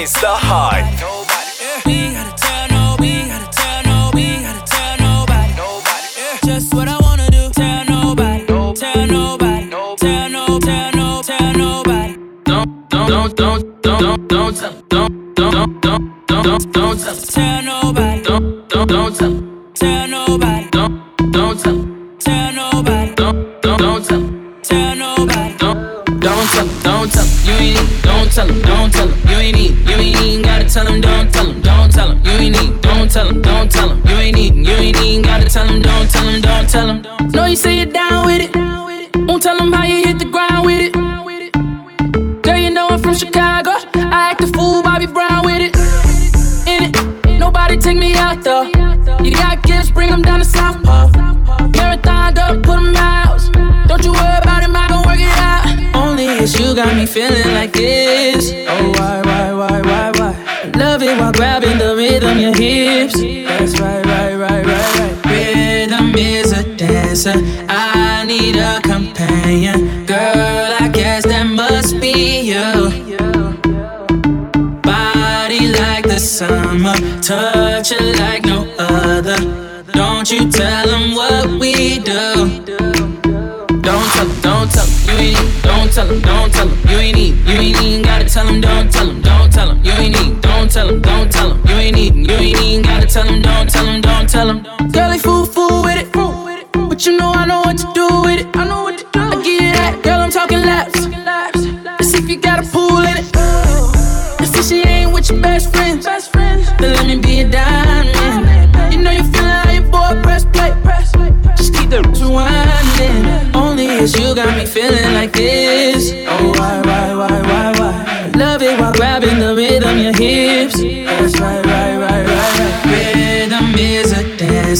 Is The Hype. We gotta tell no, we gotta tell no, we gotta tell nobody. Just what I wanna do. Tell nobody. Tell nobody. Tell no, tell no, tell nobody. Don't, don't, don't, don't, don't, don't tell 'em. Don't, don't, don't, don't, don't, don't tell 'em. You say you're down with it. Won't tell them how you hit the ground with it. Girl, you know I'm from Chicago. I act a fool, Bobby Brown with it. In it, nobody take me out though. You got gifts, bring them down to South Pole. Marathon, go put them out. Don't you worry about it, I gon' work it out. Only it's you got me feeling like this. Oh, why, why, why, why, why? Love it while grabbing the rhythm, your hips. A dancer. I need a companion. Girl, I guess that must be you. Body like the summer, touch it like no other. Don't you tell them what we do. Don't tell 'em. Don't tell 'em. You ain't. Don't tell 'em. Don't tell 'em. You ain't need. You ain't even gotta tell 'em. Don't tell 'em. Don't tell 'em. You ain't need. Don't tell 'em. Don't tell 'em. You ain't need. You ain't even gotta tell 'em.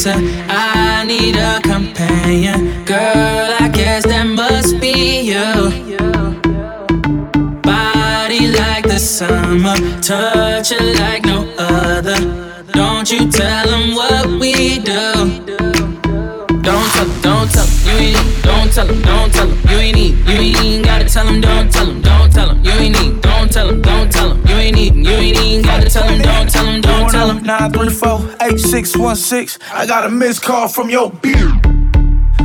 A dancer. I need a 934-8616. I got a missed call from your beard.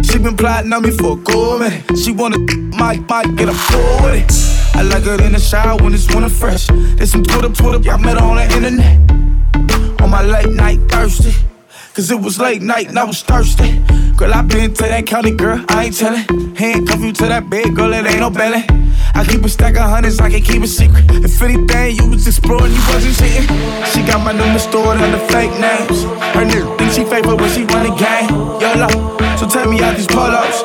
She been plotting on me for a good minute. She wanna might might get a full with it. I like her in the shower when it's winter fresh. There's some Twitter, Twitter, I met her on the internet. On my late night thirsty. Cause it was late night and I was thirsty. Girl, I been to that county, girl, I ain't tellin'. Handcuff you to that bed, girl, it ain't no belly. I keep a stack of hundreds, I can keep a secret. If anything, you was exploring, you wasn't cheating. She got my number stored under fake names. Her nigga think she favorite when she run the game. YOLO, so tell me out these polos.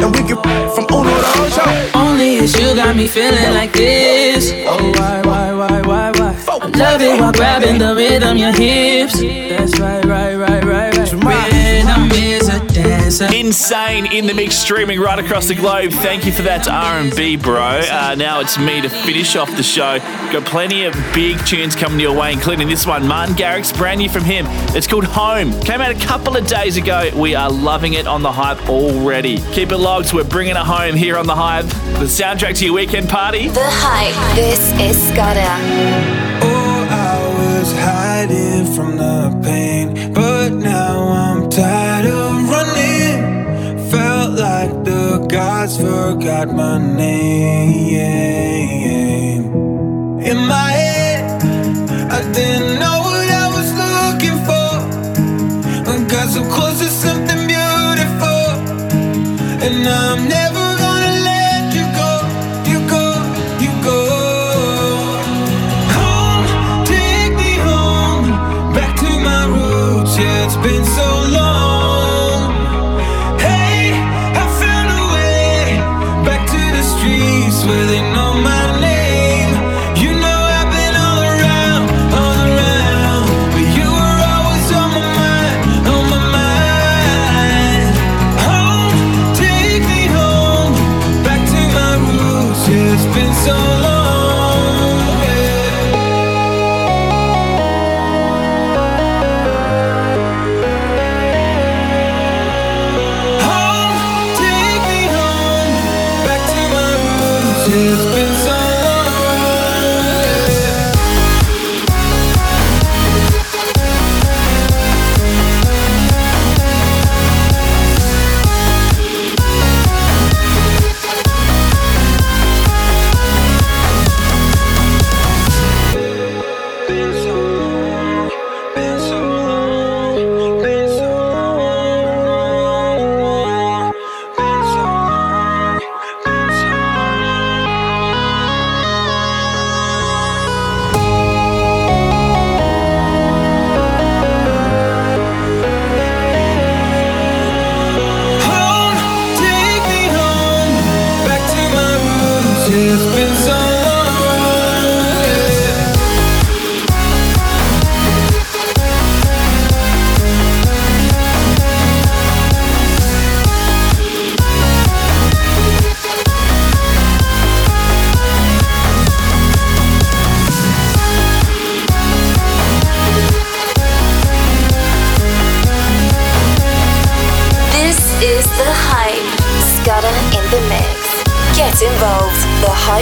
And we can from Uno to Ocho. Only it's you got me feeling like this. Oh, why, why, why, why, why? I love it while grabbing the rhythm, your hips. That's right, right, right, right, right. Insane in the mix, streaming right across the globe. Thank you for that R&B, bro. Uh, now it's me to finish off the show. Got plenty of big tunes coming your way, including this one, Martin Garrix, brand new from him. It's called Home. Came out a couple of days ago. We are loving it on the hype already. Keep it logged. We're bringing it home here on the hype. The soundtrack to your weekend party. The Hype. This is Scudder. Oh, I was hiding from the pain, but now I'm tired of gods forgot my name. In my head, I didn't know what I was looking for. I got so close to something beautiful, and I'm never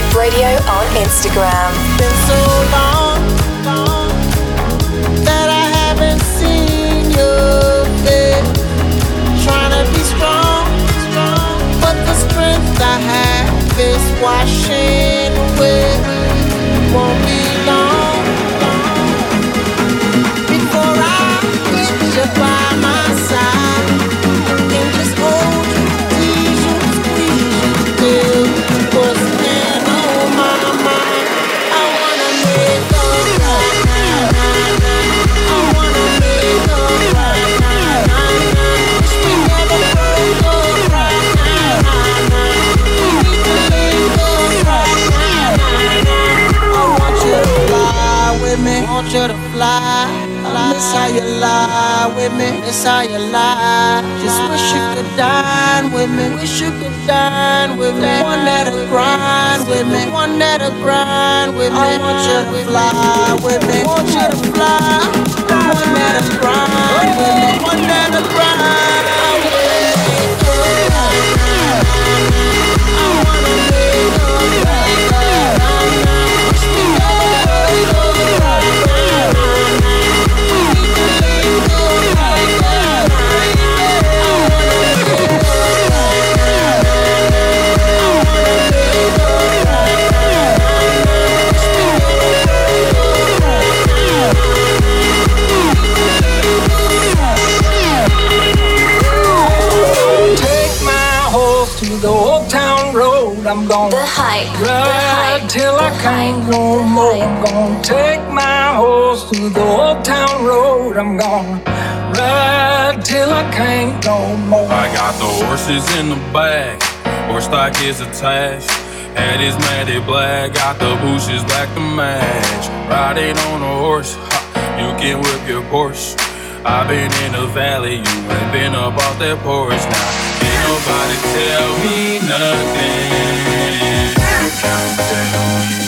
Hype Radio on Instagram. Been so long that I haven't seen your face. Trying to be strong, but the strength I have is washing away. Won't be to fly. Miss how you lie with me, miss how you lie. Just wish you could dine with me, wish you could dine with me. One that'll grind with me, one that'll grind with me. I want you to fly with me, want you to fly. One that'll grind with me, one that'll grind till I can't no more. I'm gonna take my horse to the old town road. I'm gonna ride till I can't no more. I got the horses in the back, horse stock is attached. Head is matted black, got the bushes black to match. Riding on a horse, ha, you can whip your Porsche. I've been in the valley, you ain't been up off that porch now. Ain't nobody tell me nothing. Can't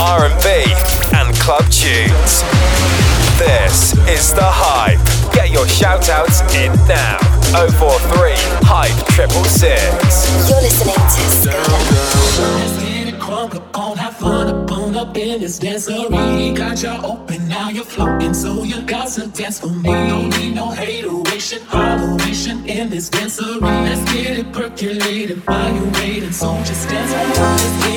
R&B, and club tunes. This is The Hype. Get your shoutouts in now. 043 Hype Triple Six. You're listening to crunk up, have fun up on up in this dancery. Got open, now you're floating, so you got dance for me. Don't need no hateration, holleration in this dancery. Let's get it percolated while you're waiting, so just dance for me.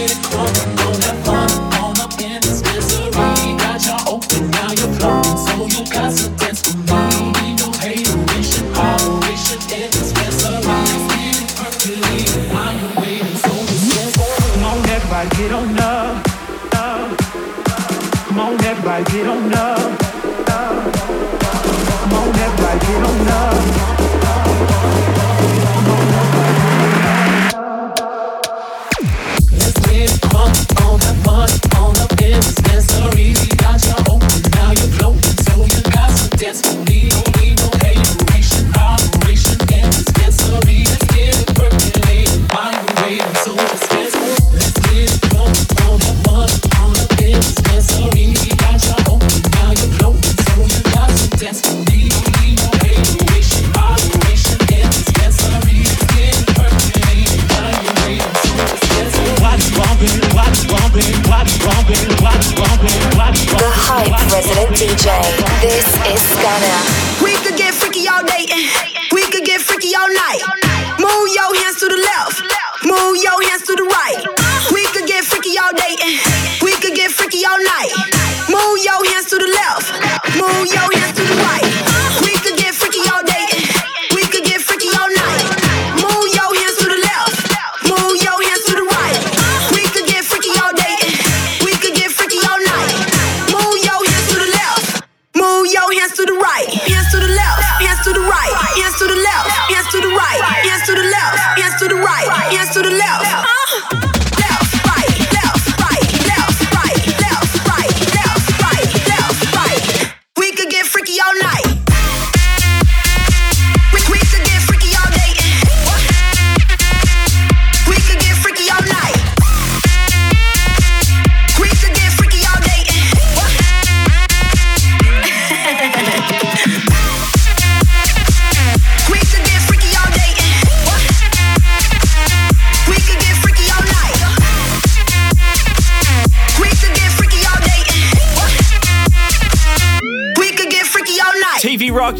hands to the right, hands to the left.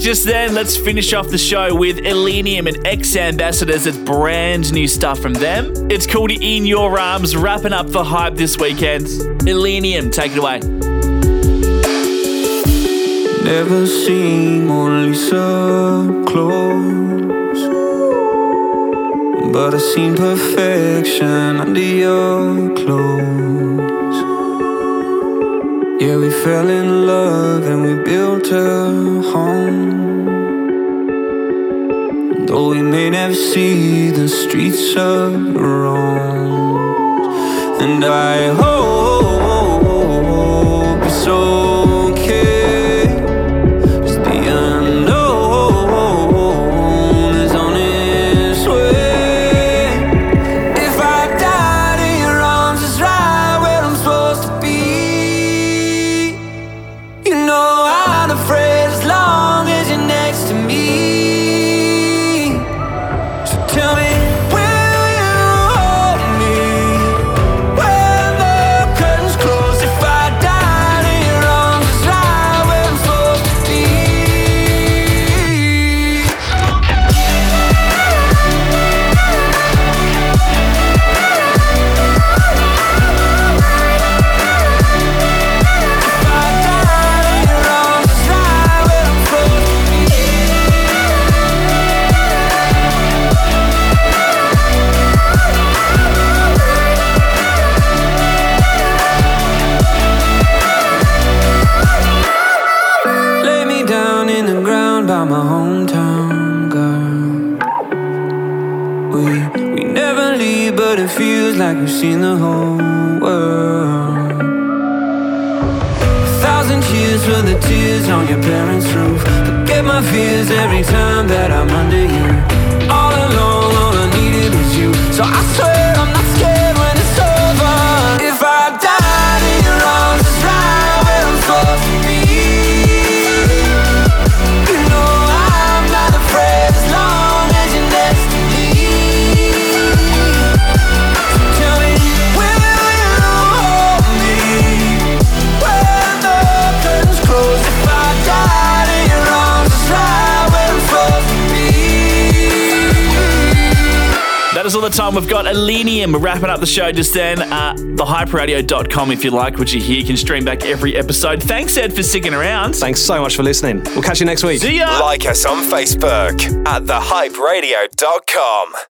just then, let's finish off the show with Illenium and X Ambassadors. It's brand new stuff from them. It's called In Your Arms, wrapping up the hype this weekend. Illenium, take it away. Never seen Mona Lisa close, but I've seen perfection under your clothes. Yeah, we fell in love and we built a home. Though we may never see the streets of Rome, and I hope. on your parents' roof. Forget my fears every time that I'm under you. All alone, all I needed was you. So I swear the time, we've got Illenium wrapping up the show just then. Uh, thehyperadio.com, if you like what you hear, you can stream back every episode. Thanks, Ed, for sticking around. Thanks so much for listening. We'll catch you next week. See ya. Like us on Facebook at thehyperadio.com.